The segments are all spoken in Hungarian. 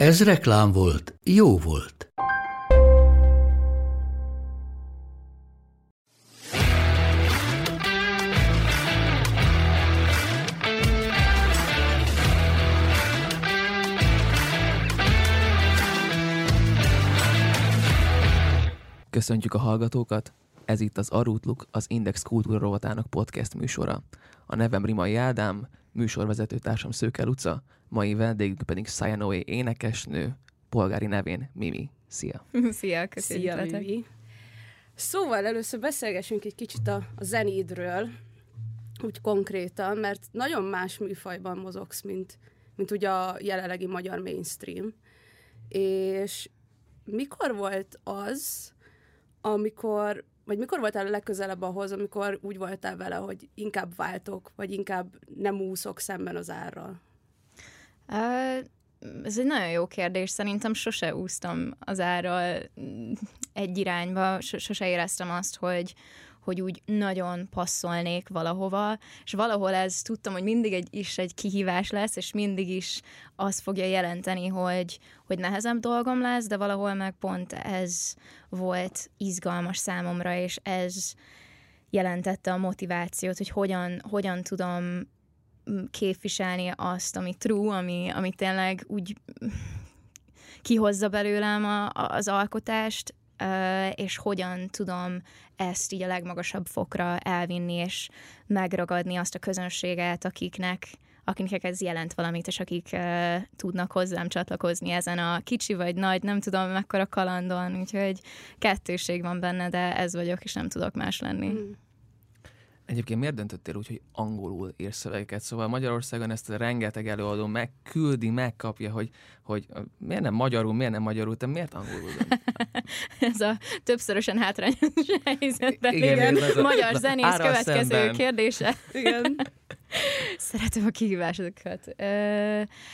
Ez reklám volt, jó volt. Köszöntjük a hallgatókat! Ez itt az Arútluk, az Index Kultúra rovatának podcast műsora. A nevem Rimai Ádám, műsorvezető társam Szőke Luca, mai vendégünk pedig Sayanoe énekesnő, polgári nevén Mimi. Szia! Szia, köszönjük. Szia, Mimi. Szóval először beszélgessünk egy kicsit a, a zenédről, úgy konkrétan, mert nagyon más műfajban mozogsz, mint, mint ugye a jelenlegi magyar mainstream. És mikor volt az, amikor, vagy mikor voltál a legközelebb ahhoz, amikor úgy voltál vele, hogy inkább váltok, vagy inkább nem úszok szemben az árral? Ez egy nagyon jó kérdés. Szerintem sose úsztam az árral egy irányba, sose éreztem azt, hogy, hogy úgy nagyon passzolnék valahova, és valahol ez tudtam, hogy mindig egy, is egy kihívás lesz, és mindig is az fogja jelenteni, hogy, hogy nehezebb dolgom lesz, de valahol meg pont ez volt izgalmas számomra, és ez jelentette a motivációt, hogy hogyan, hogyan tudom képviselni azt, ami true, ami, ami tényleg úgy kihozza belőlem a, az alkotást, és hogyan tudom ezt így a legmagasabb fokra elvinni, és megragadni azt a közönséget, akiknek, akiknek ez jelent valamit, és akik uh, tudnak hozzám csatlakozni ezen a kicsi vagy nagy, nem tudom mekkora kalandon, úgyhogy kettőség van benne, de ez vagyok, és nem tudok más lenni. Mm. Egyébként miért döntöttél úgy, hogy angolul írsz szövegeket? Szóval Magyarországon ezt a rengeteg előadó megküldi, megkapja, hogy, hogy miért nem magyarul, miért nem magyarul, te miért angolul Ez a többszörösen hátrányos helyzetben. Igen, igen. A magyar zenész következő szemben. kérdése. Igen. Szeretem a kihívásokat.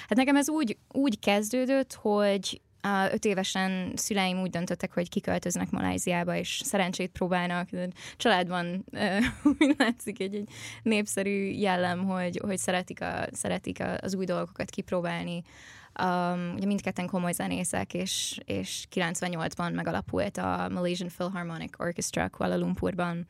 Hát nekem ez úgy, úgy kezdődött, hogy a öt évesen szüleim úgy döntöttek, hogy kiköltöznek Maláziába, és szerencsét próbálnak. Családban úgy látszik egy, egy népszerű jellem, hogy, hogy szeretik, a, szeretik az új dolgokat kipróbálni. Um, ugye mindketten komoly zenészek, és, és 98-ban megalapult a Malaysian Philharmonic Orchestra Kuala Lumpurban.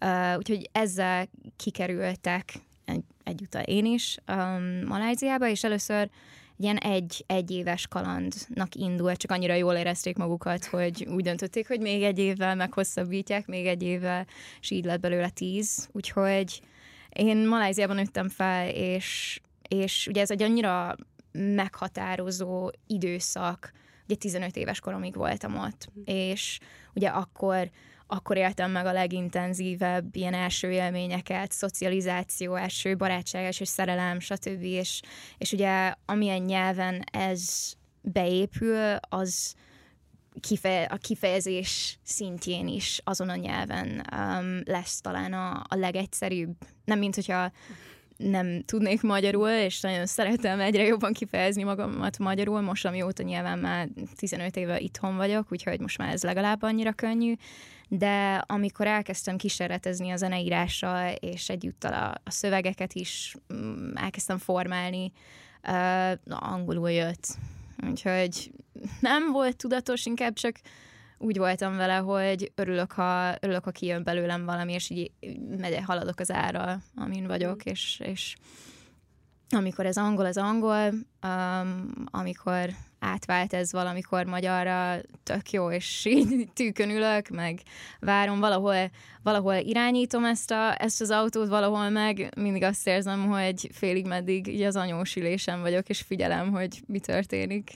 Uh, úgyhogy ezzel kikerültek egy, egyúttal én is um, Maláziába, és először ilyen egy, egy éves kalandnak indul, csak annyira jól érezték magukat, hogy úgy döntötték, hogy még egy évvel meghosszabbítják, még egy évvel, és így lett belőle tíz. Úgyhogy én Maláziában nőttem fel, és, és ugye ez egy annyira meghatározó időszak, ugye 15 éves koromig voltam ott, és ugye akkor akkor éltem meg a legintenzívebb ilyen első élményeket, szocializáció, első barátság, első szerelem, stb. És, és ugye amilyen nyelven ez beépül, az kife- a kifejezés szintjén is azon a nyelven um, lesz talán a, a legegyszerűbb. Nem mint hogyha nem tudnék magyarul, és nagyon szeretem egyre jobban kifejezni magamat magyarul, most amióta nyilván már 15 éve itthon vagyok, úgyhogy most már ez legalább annyira könnyű, de amikor elkezdtem kísérletezni a zeneírással, és egyúttal a, a szövegeket is mm, elkezdtem formálni, uh, angolul jött. Úgyhogy nem volt tudatos, inkább csak úgy voltam vele, hogy örülök, ha, örülök, ha kijön belőlem valami, és így megy, haladok az ára, amin vagyok, mm. és, és amikor ez angol, az angol, um, amikor átvált ez valamikor magyarra, tök jó, és így tűkön ülök, meg várom, valahol, valahol irányítom ezt, a, ezt az autót, valahol meg mindig azt érzem, hogy félig meddig így az anyós ülésen vagyok, és figyelem, hogy mi történik.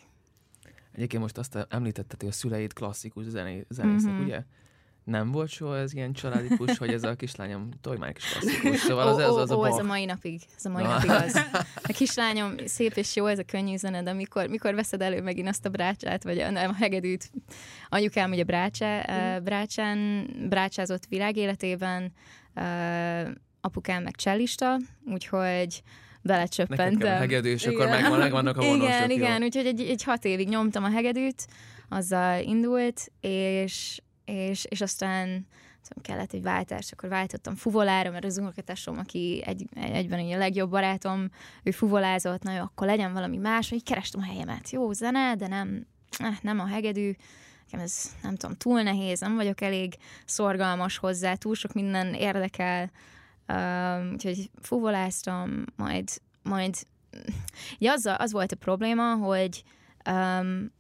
Egyébként most azt említetted, hogy a szüleid klasszikus zené, zenészek, mm-hmm. ugye? Nem volt soha ez ilyen családi push, hogy ez a kislányom tolj már kis klasszikus. Szóval az, az, az, a ó, ez a mai napig, ez a mai Na. napig az. A kislányom szép és jó, ez a könnyű zene, de mikor, mikor veszed elő megint azt a brácsát, vagy a, nem, a hegedűt, anyukám ugye brácsá, mm. brácsán, brácsázott világéletében, apukám meg csellista, úgyhogy belecsöppentem. a hegedű, és akkor megvan, megvannak a vonosok. Igen, igen, úgyhogy egy, egy hat évig nyomtam a hegedűt, azzal indult, és és, és aztán szóval kellett egy váltás, akkor váltottam fuvolára, mert az unokatásom, aki egy, egyben a legjobb barátom, ő fuvolázott, na jó, akkor legyen valami más, így kerestem a helyemet. Jó zene, de nem, eh, nem a hegedű, nekem ez nem tudom, túl nehéz, nem vagyok elég szorgalmas hozzá, túl sok minden érdekel, uh, úgyhogy fuvoláztam, majd, majd ja, az, az volt a probléma, hogy um,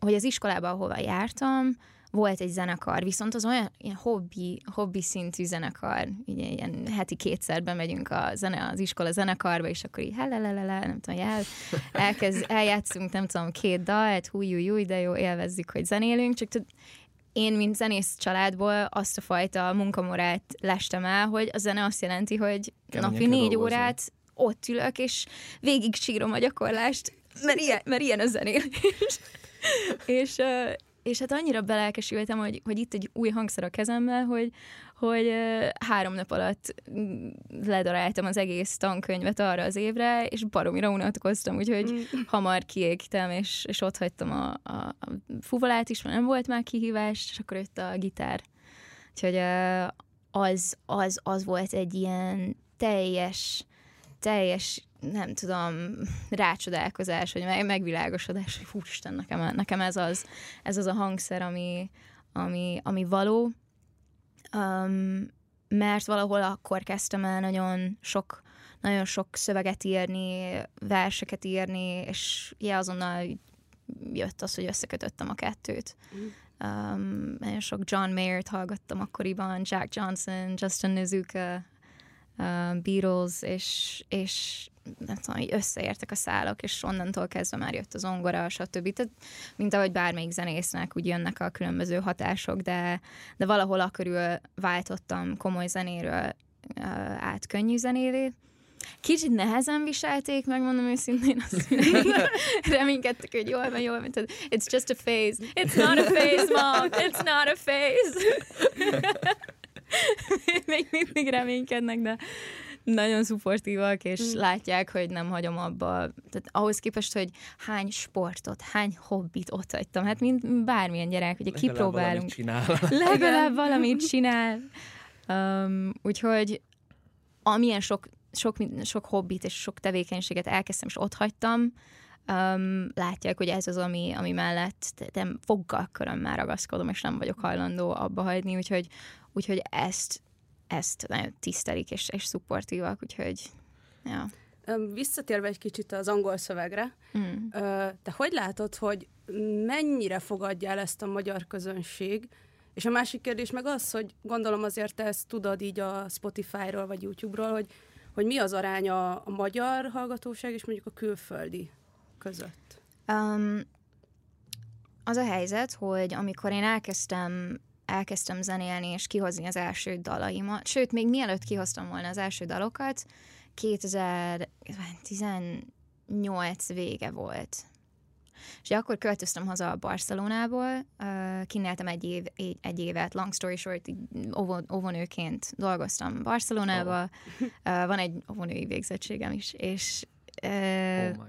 hogy az iskolában, ahova jártam, volt egy zenekar, viszont az olyan ilyen hobbi, hobbi szintű zenekar, ugye ilyen heti kétszer bemegyünk a zene, az iskola zenekarba, és akkor így helelelele, nem tudom, el, elkezd, eljátszunk, nem tudom, két dalt, húj, de jó, élvezzük, hogy zenélünk, csak tud, én, mint zenész családból azt a fajta munkamorát lestem el, hogy a zene azt jelenti, hogy Keményen napi négy dolgozni. órát ott ülök, és végig sírom a gyakorlást, mert ilyen, mert ilyen a zenélés. és, és hát annyira belelkesültem, hogy, hogy itt egy új hangszer a kezemmel, hogy, hogy három nap alatt mm, ledaráltam az egész tankönyvet arra az évre, és baromira unatkoztam, úgyhogy mm. hamar kiégtem, és, és ott hagytam a, a, a fuvolát is, mert nem volt már kihívás, és akkor jött a gitár. Úgyhogy az, az, az volt egy ilyen teljes, teljes nem tudom, rácsodálkozás, vagy megvilágosodás, hogy hústen, nekem, nekem ez, az, ez az a hangszer, ami, ami, ami való. Um, mert valahol akkor kezdtem el nagyon sok, nagyon sok szöveget írni, verseket írni, és ja, azonnal jött az, hogy összekötöttem a kettőt. Um, nagyon sok John Mayer-t hallgattam akkoriban, Jack Johnson, Justin Nezuka, uh, Beatles, és, és nem tudom, így összeértek a szálak, és onnantól kezdve már jött az ongora, stb. Tehát, mint ahogy bármelyik zenésznek úgy jönnek a különböző hatások, de, de valahol akkörül váltottam komoly zenéről uh, át könnyű zenévé. Kicsit nehezen viselték, megmondom őszintén, azt reménykedtek, hogy jól van, jól van. It's just a phase. It's not a phase, mom. It's not a phase. Még mindig reménykednek, de nagyon szupportívak, és mm. látják, hogy nem hagyom abba. Tehát ahhoz képest, hogy hány sportot, hány hobbit ott hagytam. Hát mint bármilyen gyerek, ugye Legalább kipróbálunk. Valamit csinál. Legalább valamit csinál. Um, úgyhogy amilyen sok, sok, sok hobbit és sok tevékenységet elkezdtem, és ott hagytam, um, látják, hogy ez az, ami, ami mellett nem foggal körömmel ragaszkodom, és nem vagyok hajlandó abba hagyni, úgyhogy, úgyhogy ezt ezt nagyon tisztelik és, és szupportívak, úgyhogy ja. Visszatérve egy kicsit az angol szövegre, mm. te hogy látod, hogy mennyire fogadja el ezt a magyar közönség, és a másik kérdés meg az, hogy gondolom azért te ezt tudod így a Spotify-ról vagy YouTube-ról, hogy, hogy mi az aránya a magyar hallgatóság és mondjuk a külföldi között? Um, az a helyzet, hogy amikor én elkezdtem elkezdtem zenélni és kihozni az első dalaimat. Sőt, még mielőtt kihoztam volna az első dalokat, 2018 vége volt. És akkor költöztem haza a Barcelonából, kinéltem egy, év, egy, évet, long story short, óvon, óvonőként dolgoztam Barcelonába, oh. van egy óvonői végzettségem is, és oh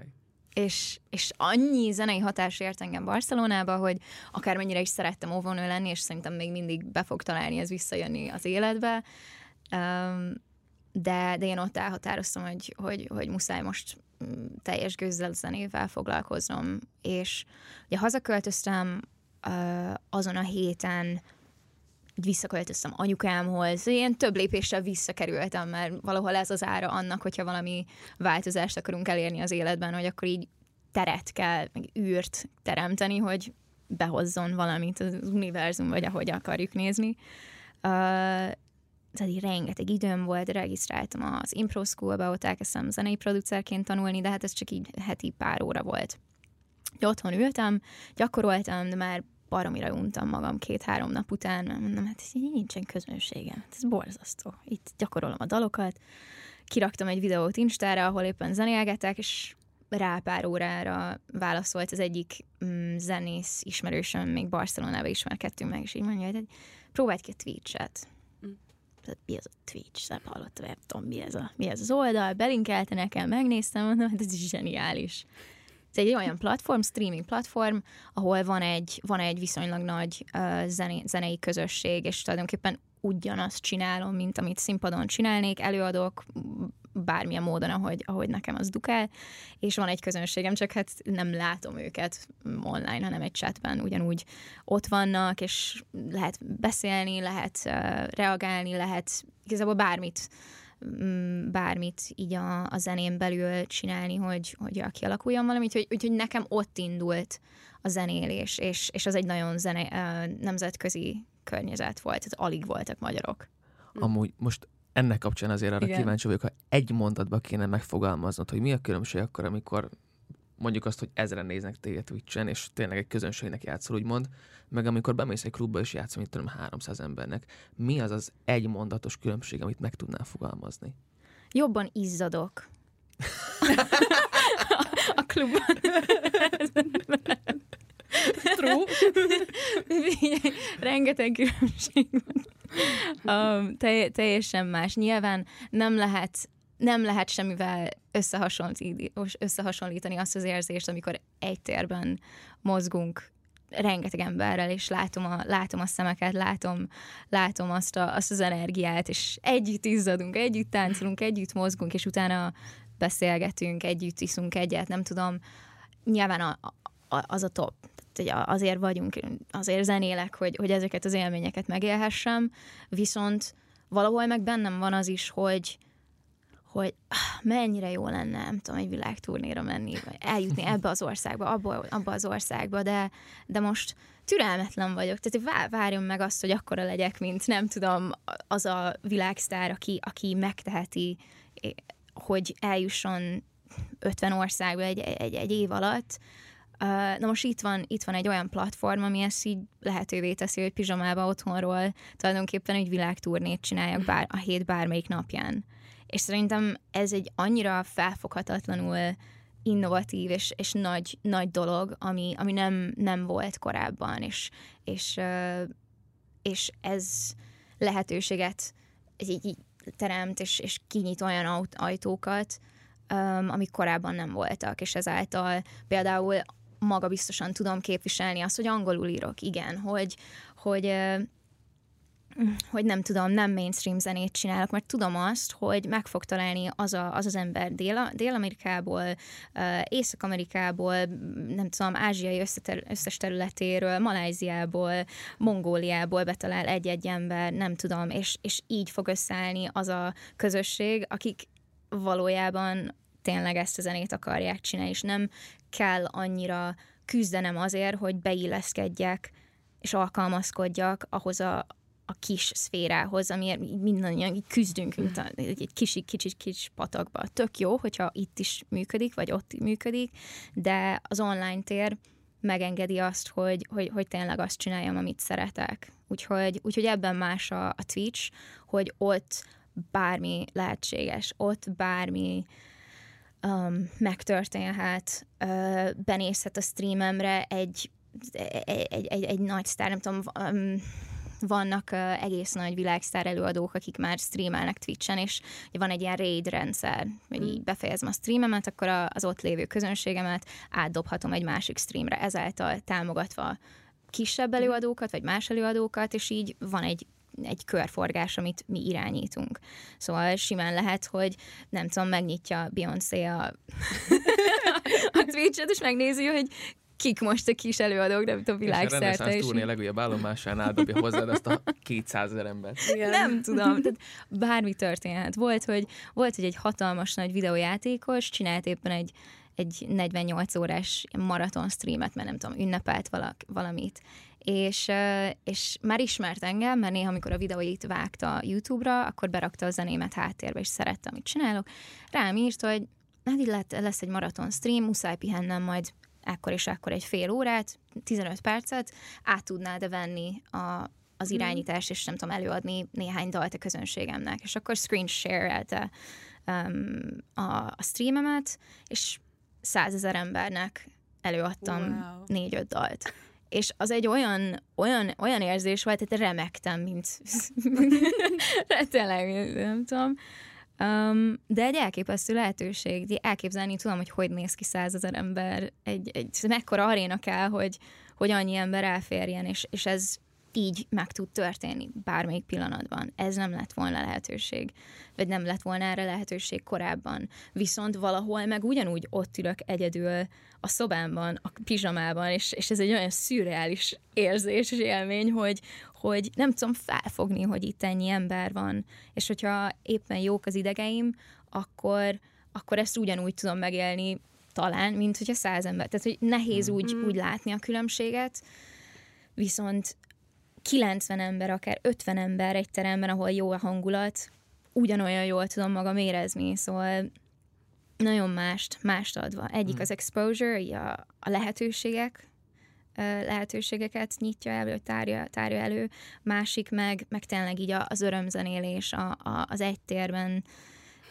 és, és annyi zenei hatás ért engem Barcelonába, hogy akármennyire is szerettem óvónő lenni, és szerintem még mindig be fog találni ez visszajönni az életbe, um, de, de én ott elhatároztam, hogy, hogy, hogy muszáj most mm, teljes gőzzel zenével foglalkoznom, és ugye hazaköltöztem azon a héten, visszaköltöztem anyukámhoz, ilyen több lépéssel visszakerültem, mert valahol ez az ára annak, hogyha valami változást akarunk elérni az életben, hogy akkor így teret kell, meg űrt teremteni, hogy behozzon valamit az univerzum, vagy ahogy akarjuk nézni. Uh, tehát így rengeteg időm volt, regisztráltam az Impro School-ba, ott elkezdtem zenei producerként tanulni, de hát ez csak így heti pár óra volt. Otthon ültem, gyakoroltam, de már baromira untam magam két-három nap után, mert mondom, hát így nincsen közönségem, hát ez borzasztó. Itt gyakorolom a dalokat, kiraktam egy videót Instára, ahol éppen zenélgetek, és rá pár órára válaszolt az egyik mm, zenész ismerősöm, még Barcelonába ismerkedtünk meg, és így mondja, hogy próbálj ki a Twitch-et. Mm. Mi ez a Twitch? Nem hallottam, nem tudom, mi ez, a, mi ez az oldal, belinkelte nekem, megnéztem, mondom, hát ez is zseniális. Ez egy olyan platform, streaming platform, ahol van egy, van egy viszonylag nagy uh, zené, zenei közösség, és tulajdonképpen ugyanazt csinálom, mint amit színpadon csinálnék, előadok, bármilyen módon, ahogy, ahogy nekem az dukál, és van egy közönségem, csak hát nem látom őket online, hanem egy chatben ugyanúgy ott vannak, és lehet beszélni, lehet uh, reagálni, lehet igazából bármit bármit így a, a zenén belül csinálni, hogy, hogy kialakuljon valami, úgyhogy, úgyhogy nekem ott indult a zenélés, és, és az egy nagyon zene, nemzetközi környezet volt, tehát alig voltak magyarok. Amúgy most ennek kapcsán azért arra Igen. kíváncsi vagyok, ha egy mondatba kéne megfogalmaznod, hogy mi a különbség akkor, amikor mondjuk azt, hogy ezren néznek téged Twitch-en, és tényleg egy közönségnek játszol, úgymond, meg amikor bemész egy klubba és játszol, mint tudom, 300 embernek, mi az az egy mondatos különbség, amit meg tudnál fogalmazni? Jobban izzadok. a klubban. True. Rengeteg különbség van. Um, te, teljesen más. Nyilván nem lehet nem lehet semmivel összehasonlítani, összehasonlítani azt az érzést, amikor egy térben mozgunk rengeteg emberrel, és látom a, látom a szemeket, látom, látom azt, a, azt az energiát, és együtt izzadunk, együtt táncolunk, együtt mozgunk, és utána beszélgetünk, együtt iszunk egyet, nem tudom, nyilván a, a, az a top. Azért vagyunk, azért zenélek, hogy, hogy ezeket az élményeket megélhessem, viszont valahol meg bennem van az is, hogy, hogy ah, mennyire jó lenne, nem tudom, egy világturnéra menni, vagy eljutni ebbe az országba, abba, abba az országba, de, de most türelmetlen vagyok, tehát várjon meg azt, hogy akkora legyek, mint nem tudom, az a világsztár, aki, aki megteheti, hogy eljusson 50 országba egy, egy, egy év alatt, Na most itt van, itt van egy olyan platform, ami ezt így lehetővé teszi, hogy pizsamába otthonról tulajdonképpen egy világturnét csináljak bár, a hét bármelyik napján. És szerintem ez egy annyira felfoghatatlanul innovatív és, és nagy, nagy dolog, ami, ami nem, nem volt korábban, és, és, és ez lehetőséget így, így teremt, és, és kinyit olyan ajtókat, um, amik korábban nem voltak, és ezáltal például maga biztosan tudom képviselni azt, hogy angolul írok, igen, hogy, hogy hogy nem tudom, nem mainstream zenét csinálok, mert tudom azt, hogy meg fog találni az a, az, az ember Dél- Dél-Amerikából, Észak-Amerikából, nem tudom, ázsiai összeter- összes területéről, Maláziából, Mongóliából betalál egy-egy ember, nem tudom, és, és így fog összeállni az a közösség, akik valójában tényleg ezt a zenét akarják csinálni, és nem kell annyira küzdenem azért, hogy beilleszkedjek, és alkalmazkodjak ahhoz a, a kis szférához, amiért mindannyian küzdünk, mint a, egy kis, kicsit kis patakba. Tök jó, hogyha itt is működik, vagy ott működik, de az online tér megengedi azt, hogy, hogy, hogy tényleg azt csináljam, amit szeretek. Úgyhogy, úgyhogy ebben más a, a Twitch, hogy ott bármi lehetséges, ott bármi um, megtörténhet, uh, benézhet a streamemre egy, egy, egy, egy, egy nagy sztár, nem tudom, um, vannak egész nagy világsztár előadók, akik már streamelnek Twitch-en, és van egy ilyen raid rendszer, hogy így befejezem a streamemet, akkor az ott lévő közönségemet átdobhatom egy másik streamre, ezáltal támogatva kisebb előadókat, vagy más előadókat, és így van egy egy körforgás, amit mi irányítunk. Szóval simán lehet, hogy nem tudom, megnyitja Beyoncé a, a Twitch-et, és megnézi, hogy kik most a kis előadók, de a világszerte. És a turné legújabb állomásán áldobja hozzád azt a 200 ezer embert. Igen. Nem tudom, tehát bármi történhet. Volt hogy, volt, hogy egy hatalmas nagy videójátékos csinált éppen egy, egy 48 órás maraton streamet, mert nem tudom, ünnepelt valak, valamit és, és már ismert engem, mert néha, amikor a videóit vágta YouTube-ra, akkor berakta a zenémet háttérbe, és szerette, amit csinálok. Rám írt, hogy hát így lett, lesz egy maraton stream, muszáj pihennem, majd ekkor és ekkor egy fél órát, 15 percet, át tudnád venni a, az mhm. irányítást, és nem tudom, előadni néhány dalt a közönségemnek. És akkor screen share-elte um, a, a streamemet, és százezer embernek előadtam wow. négy-öt dalt. És az egy olyan, olyan, olyan érzés volt, hogy remektem, mint tényleg, nem tudom. Um, de egy elképesztő lehetőség. Elképzelni tudom, hogy hogy néz ki százezer ember, egy, egy mekkora aréna kell, hogy, hogy annyi ember elférjen, és, és ez így meg tud történni bármelyik pillanatban. Ez nem lett volna lehetőség, vagy nem lett volna erre lehetőség korábban. Viszont valahol meg ugyanúgy ott ülök egyedül a szobámban, a pizsamában, és, és ez egy olyan szürreális érzés és élmény, hogy, hogy nem tudom felfogni, hogy itt ennyi ember van. És hogyha éppen jók az idegeim, akkor, akkor ezt ugyanúgy tudom megélni talán, mint hogyha száz ember. Tehát, hogy nehéz úgy, mm. úgy látni a különbséget, viszont 90 ember, akár 50 ember egy teremben, ahol jó a hangulat, ugyanolyan jól tudom magam érezni, szóval nagyon mást, mást adva. Egyik hmm. az exposure, a, a lehetőségek, lehetőségeket nyitja elő, tárja, tárja elő, másik meg, meg tényleg így az örömzenélés, a, a, az egy térben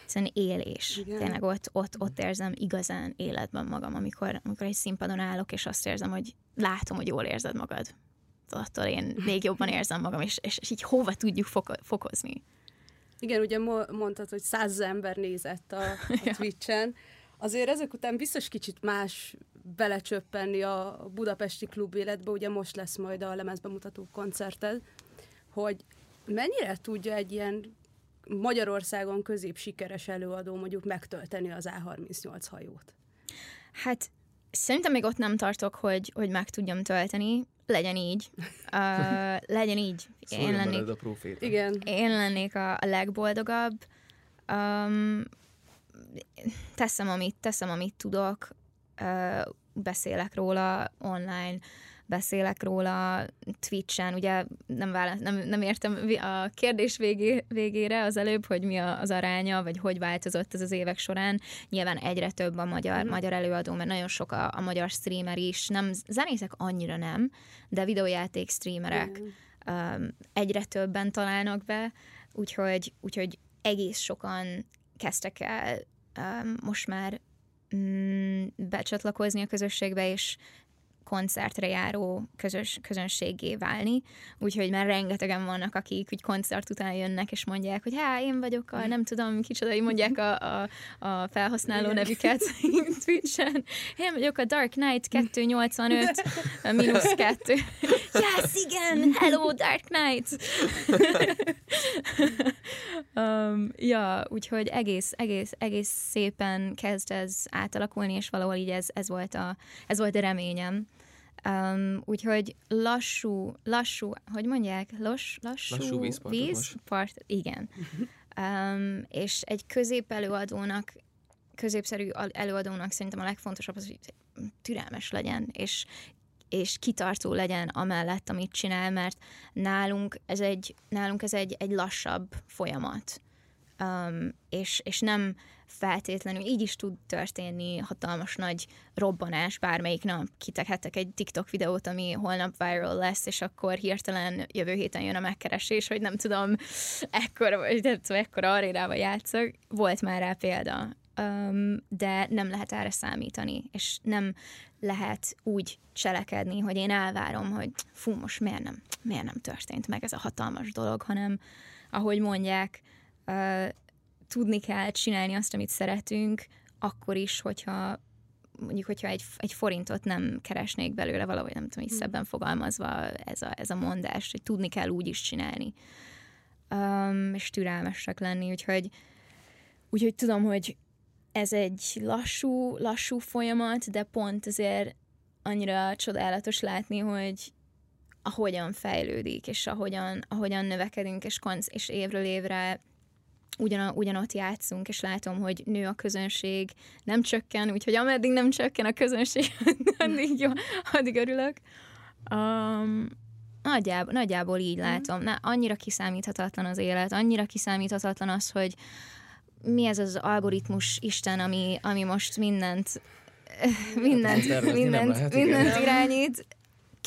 egyszerűen élés. Igen. Tényleg ott, ott, ott érzem igazán életben magam, amikor, amikor egy színpadon állok, és azt érzem, hogy látom, hogy jól érzed magad attól én még jobban érzem magam, és, és, és így hova tudjuk foko- fokozni. Igen, ugye mondtad, hogy száz ember nézett a, a Twitch-en. Azért ezek után biztos kicsit más belecsöppenni a budapesti klub életbe, ugye most lesz majd a lemezbemutató koncerted, hogy mennyire tudja egy ilyen Magyarországon közép sikeres előadó mondjuk megtölteni az A38 hajót? Hát szerintem még ott nem tartok, hogy, hogy meg tudjam tölteni legyen így. Uh, legyen így. Én lennék, a Igen. Én lennék a, a legboldogabb. Um, teszem, amit, teszem, amit tudok. Uh, beszélek róla online beszélek róla Twitch-en, ugye nem, válasz, nem, nem értem a kérdés végé, végére az előbb, hogy mi az aránya, vagy hogy változott ez az évek során. Nyilván egyre több a magyar, mm. magyar előadó, mert nagyon sok a, a magyar streamer is, nem zenészek annyira nem, de videójáték streamerek mm. um, egyre többen találnak be, úgyhogy, úgyhogy egész sokan kezdtek el um, most már mm, becsatlakozni a közösségbe, és koncertre járó közös, közönségé válni, úgyhogy már rengetegen vannak, akik úgy koncert után jönnek, és mondják, hogy hát én vagyok a, nem tudom, kicsoda, hogy mondják a, a, a felhasználó nevüket Twitch-en. Én vagyok a Dark Knight 285 mínusz 2. Yes, igen! Hello, Dark Knight! um, ja, úgyhogy egész, egész, egész szépen kezd ez átalakulni, és valahol így ez, ez, volt, a, ez volt a reményem. Um, úgyhogy lassú, lassú, hogy mondják? Lass, lassú, lassú vízpart. vízpart igen. um, és egy közép előadónak, középszerű előadónak szerintem a legfontosabb az, hogy türelmes legyen, és és kitartó legyen amellett, amit csinál, mert nálunk ez egy, nálunk ez egy, egy lassabb folyamat. Um, és, és nem feltétlenül így is tud történni hatalmas nagy robbanás bármelyik nap. Kitekhettek egy TikTok videót, ami holnap viral lesz, és akkor hirtelen jövő héten jön a megkeresés, hogy nem tudom, ekkora, vagy nem tudom, ekkora arénába játszok. Volt már rá példa. Um, de nem lehet erre számítani, és nem lehet úgy cselekedni, hogy én elvárom, hogy fú, most miért nem, miért nem történt meg ez a hatalmas dolog, hanem ahogy mondják, uh, tudni kell csinálni azt, amit szeretünk, akkor is, hogyha mondjuk, hogyha egy, egy forintot nem keresnék belőle valahogy, nem tudom, így hmm. szebben fogalmazva ez a, ez a mondás, hogy tudni kell úgy is csinálni. Um, és türelmesek lenni, úgyhogy, úgyhogy tudom, hogy ez egy lassú, lassú folyamat, de pont azért annyira csodálatos látni, hogy ahogyan fejlődik, és ahogyan, ahogyan növekedünk, és, konc- és évről évre ugyan, ugyanott játszunk, és látom, hogy nő a közönség, nem csökken, úgyhogy ameddig nem csökken a közönség, addig, jó, addig örülök. Um, nagyjából, nagyjából így mhm. látom. Na, annyira kiszámíthatatlan az élet, annyira kiszámíthatatlan az, hogy mi ez az algoritmus Isten, ami, ami most mindent mindent, mindent, mindent irányít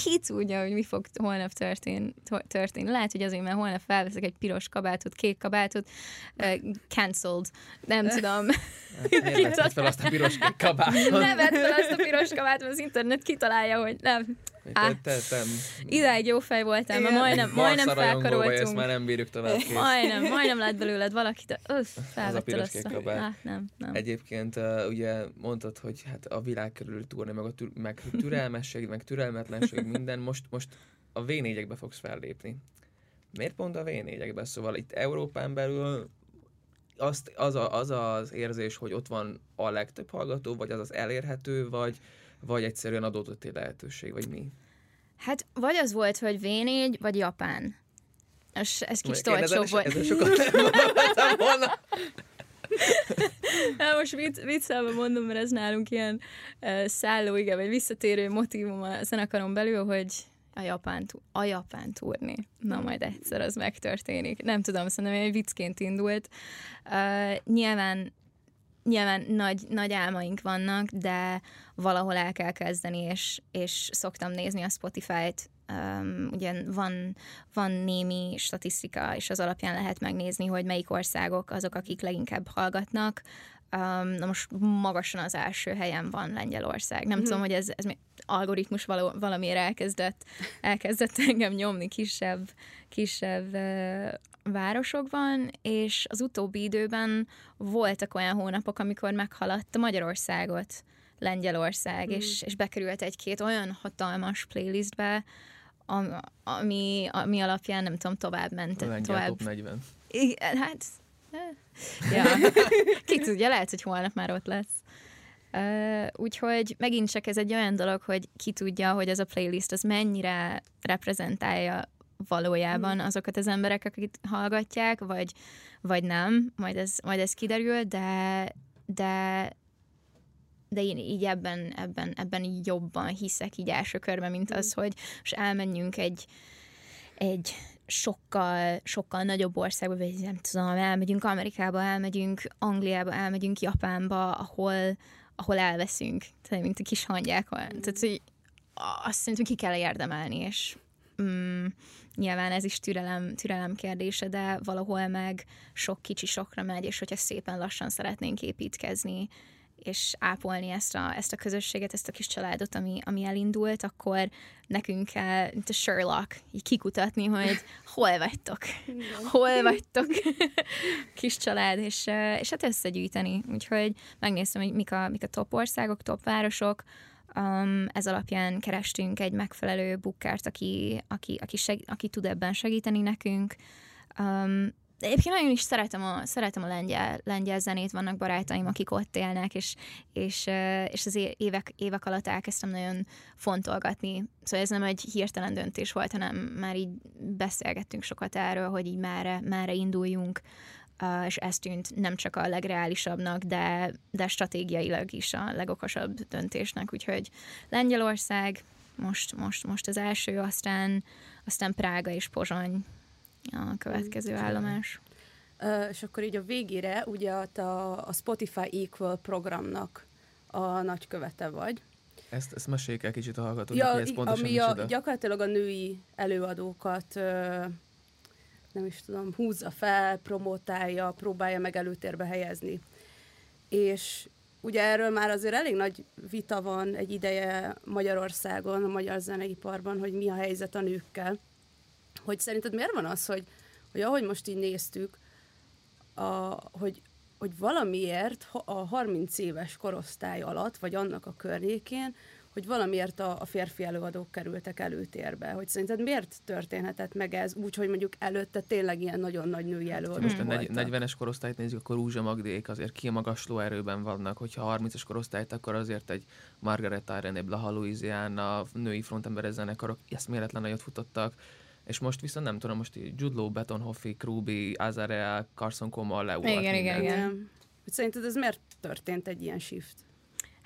ki tudja, hogy mi fog holnap történ, történni. Lehet, hogy azért, mert holnap felveszek egy piros kabátot, kék kabátot, uh, cancelled. Nem tudom. Miért vett fel azt a piros kabátot? Nem vett fel azt a piros kabátot, az internet kitalálja, hogy nem. Á, Idáig jó fej voltál, mert majdnem, majdnem felkaroltunk. Ezt már nem bírjuk tovább. Majdnem, majdnem lett belőled valaki, de öff, azt a... Á, nem, nem. Egyébként uh, ugye mondtad, hogy hát a világ körül túrni, meg a tür- meg türelmesség, meg türelmetlenség, minden. Most, most a v fogsz fellépni. Miért pont a v Szóval itt Európán belül azt, az, a, az az érzés, hogy ott van a legtöbb hallgató, vagy az az elérhető, vagy, vagy egyszerűen adódott egy lehetőség, vagy mi? Hát vagy az volt, hogy V4, vagy Japán. És ez kicsit olcsóbb volt. Ezen sokat nem volna. Hát most vicc, viccelve mondom, mert ez nálunk ilyen uh, szálló, igen, vagy visszatérő motivum a zenekaron belül, hogy a Japán, a Japán túrni. Na, majd egyszer az megtörténik. Nem tudom, szerintem egy viccként indult. Uh, nyilván nyilván nagy, nagy álmaink vannak, de valahol el kell kezdeni, és, és szoktam nézni a Spotify-t, um, ugye van, van némi statisztika, és az alapján lehet megnézni, hogy melyik országok azok, akik leginkább hallgatnak. Um, na most magasan az első helyen van Lengyelország. Nem mm-hmm. tudom, hogy ez, ez algoritmus való, valamiért elkezdett, elkezdett engem nyomni kisebb, kisebb uh, városokban, és az utóbbi időben voltak olyan hónapok, amikor meghaladta Magyarországot Lengyelország, mm. és, és bekerült egy-két olyan hatalmas playlistbe, ami, ami alapján nem tudom, tovább ment. A tovább. top 40. Igen, hát ja. Ki tudja, lehet, hogy holnap már ott lesz. Uh, úgyhogy megint csak ez egy olyan dolog, hogy ki tudja, hogy ez a playlist az mennyire reprezentálja valójában mm. azokat az emberek, akik hallgatják, vagy, vagy nem, majd ez, majd ez kiderül, de, de, de én így ebben, ebben, ebben így jobban hiszek így első körben, mint az, mm. hogy most elmenjünk egy, egy sokkal, sokkal nagyobb országba, vagy nem tudom, elmegyünk Amerikába, elmegyünk Angliába, elmegyünk Japánba, ahol, ahol elveszünk, tehát mint a kis hangyákon. Mm. Tehát, hogy azt szerintem ki kell érdemelni, és mm, nyilván ez is türelem, türelem kérdése, de valahol meg sok kicsi sokra megy, és hogyha szépen lassan szeretnénk építkezni, és ápolni ezt a, ezt a közösséget, ezt a kis családot, ami, ami elindult, akkor nekünk kell, mint a Sherlock, így kikutatni, hogy hol vagytok, hol vagytok, kis család, és, és hát összegyűjteni. Úgyhogy megnéztem, hogy mik a, mik a top országok, top városok, Um, ez alapján kerestünk egy megfelelő bukkert, aki, aki, aki, seg, aki tud ebben segíteni nekünk. Um, egyébként nagyon is szeretem a, szeretem a lengyel, lengyel zenét, vannak barátaim, akik ott élnek, és, és, és az évek, évek alatt elkezdtem nagyon fontolgatni. Szóval ez nem egy hirtelen döntés volt, hanem már így beszélgettünk sokat erről, hogy így merre, merre induljunk, és ez tűnt nem csak a legreálisabbnak, de, de stratégiailag is a legokosabb döntésnek. Úgyhogy Lengyelország most, most, most az első, aztán, aztán Prága és Pozsony a következő állomás. Uh, és akkor így a végére ugye a, a Spotify Equal programnak a nagykövete vagy. Ezt, ezt meséljük el kicsit a hallgatóknak, ja, hogy ez pontosan ami a, gyakorlatilag a női előadókat uh, nem is tudom, húzza fel, promotálja, próbálja meg előtérbe helyezni. És ugye erről már azért elég nagy vita van egy ideje Magyarországon, a magyar zeneiparban, hogy mi a helyzet a nőkkel. Hogy szerinted miért van az, hogy, hogy ahogy most így néztük, a, hogy, hogy valamiért a 30 éves korosztály alatt, vagy annak a környékén hogy valamiért a, a férfi előadók kerültek előtérbe. Hogy szerinted miért történhetett meg ez úgy, hogy mondjuk előtte tényleg ilyen nagyon nagy női előadók Most a 40-es korosztályt nézzük, akkor Rúzsa Magdék azért kimagasló erőben vannak. Hogyha 30-as korosztályt, akkor azért egy Margaret Irene, Blaha Louisiana, női frontember zenekarok eszméletlen nagyot futottak és most viszont nem tudom, most Judlow, Betonhoffi, Krubi, Azarea, Carson Coma, Leo. Igen, igen, igen. Szerinted ez miért történt egy ilyen shift?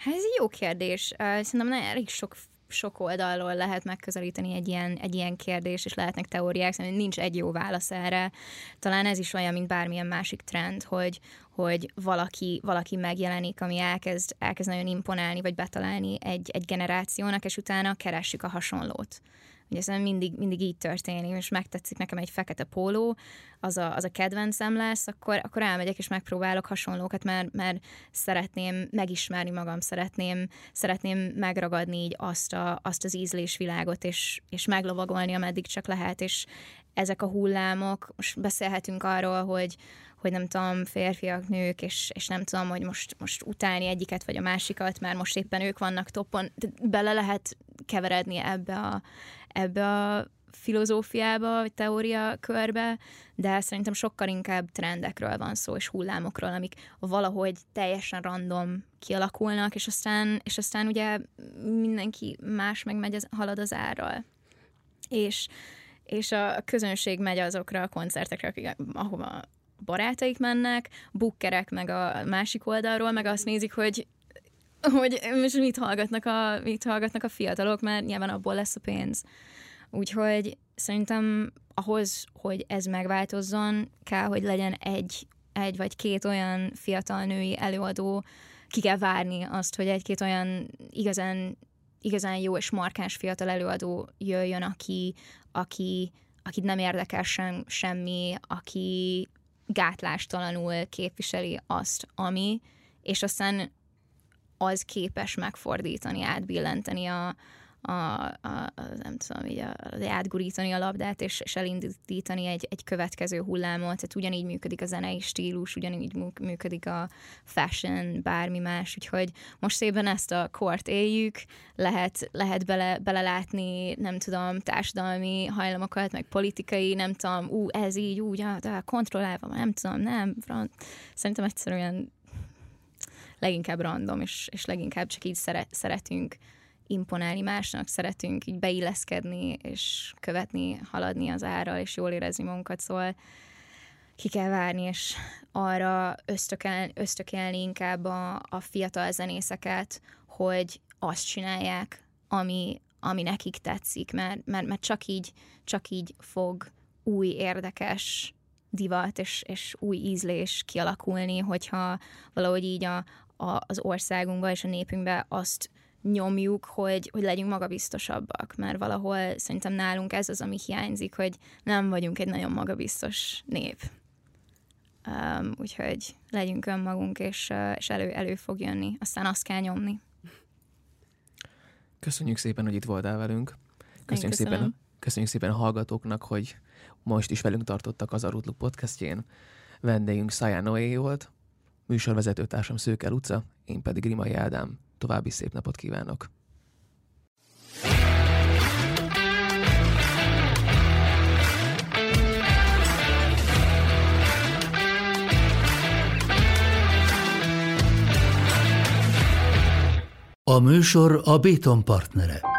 Hát ez egy jó kérdés. Szerintem elég sok sok oldalról lehet megközelíteni egy ilyen, egy ilyen kérdés, és lehetnek teóriák, szóval nincs egy jó válasz erre. Talán ez is olyan, mint bármilyen másik trend, hogy, hogy valaki, valaki megjelenik, ami elkezd, elkezd nagyon imponálni, vagy betalálni egy, egy generációnak, és utána keressük a hasonlót. Ugye ez mindig, mindig így történik, és megtetszik nekem egy fekete póló, az a, az a kedvencem lesz, akkor, akkor elmegyek és megpróbálok hasonlókat, mert, mert szeretném megismerni magam, szeretném, szeretném megragadni így azt, a, azt az ízlésvilágot, és, és meglovagolni, ameddig csak lehet, és ezek a hullámok, most beszélhetünk arról, hogy, hogy nem tudom, férfiak, nők, és, és nem tudom, hogy most, most utálni egyiket vagy a másikat, mert most éppen ők vannak toppon, bele lehet keveredni ebbe a, ebbe a filozófiába, vagy teória körbe, de szerintem sokkal inkább trendekről van szó, és hullámokról, amik valahogy teljesen random kialakulnak, és aztán, és aztán ugye mindenki más meg megy, az, halad az árral. És, és a közönség megy azokra a koncertekre, akik, ahova barátaik mennek, bukkerek meg a másik oldalról, meg azt nézik, hogy hogy most mit hallgatnak, a, mit hallgatnak a fiatalok, mert nyilván abból lesz a pénz. Úgyhogy szerintem ahhoz, hogy ez megváltozzon, kell, hogy legyen egy, egy vagy két olyan fiatal női előadó, ki kell várni azt, hogy egy-két olyan igazán, igazán jó és markáns fiatal előadó jöjjön, aki, aki, akit nem érdekel sem, semmi, aki gátlástalanul képviseli azt, ami, és aztán az képes megfordítani, átbillenteni a, a, a, a nem tudom, így a, a, átgurítani a labdát, és, és elindítani egy, egy következő hullámot. Tehát ugyanígy működik a zenei stílus, ugyanígy működik a fashion, bármi más, úgyhogy most szépen ezt a kort éljük, lehet, lehet bele, belelátni, nem tudom, társadalmi hajlamokat, meg politikai, nem tudom, ú, ez így, úgy, de kontrollálva, nem tudom, nem, szerintem egyszerűen leginkább random, és, és leginkább csak így szeret, szeretünk imponálni másnak, szeretünk így beilleszkedni, és követni, haladni az árral, és jól érezni magunkat, szóval ki kell várni, és arra ösztökel, ösztökelni inkább a, a fiatal zenészeket, hogy azt csinálják, ami, ami nekik tetszik, mert, mert, mert csak, így, csak így fog új, érdekes divat és, és új ízlés kialakulni, hogyha valahogy így a, a, az országunkba és a népünkbe azt nyomjuk, hogy, hogy legyünk magabiztosabbak, mert valahol szerintem nálunk ez az, ami hiányzik, hogy nem vagyunk egy nagyon magabiztos nép. Um, úgyhogy legyünk önmagunk, és, uh, és elő, elő fog jönni. Aztán azt kell nyomni. Köszönjük szépen, hogy itt voltál velünk. Köszönjük szépen, köszönjük szépen a hallgatóknak, hogy most is velünk tartottak az Arutluk podcastjén. Vendégünk Szájá Noé volt, műsorvezetőtársam Szőke Luca, én pedig Rimai Ádám. További szép napot kívánok! A műsor a Béton partnere.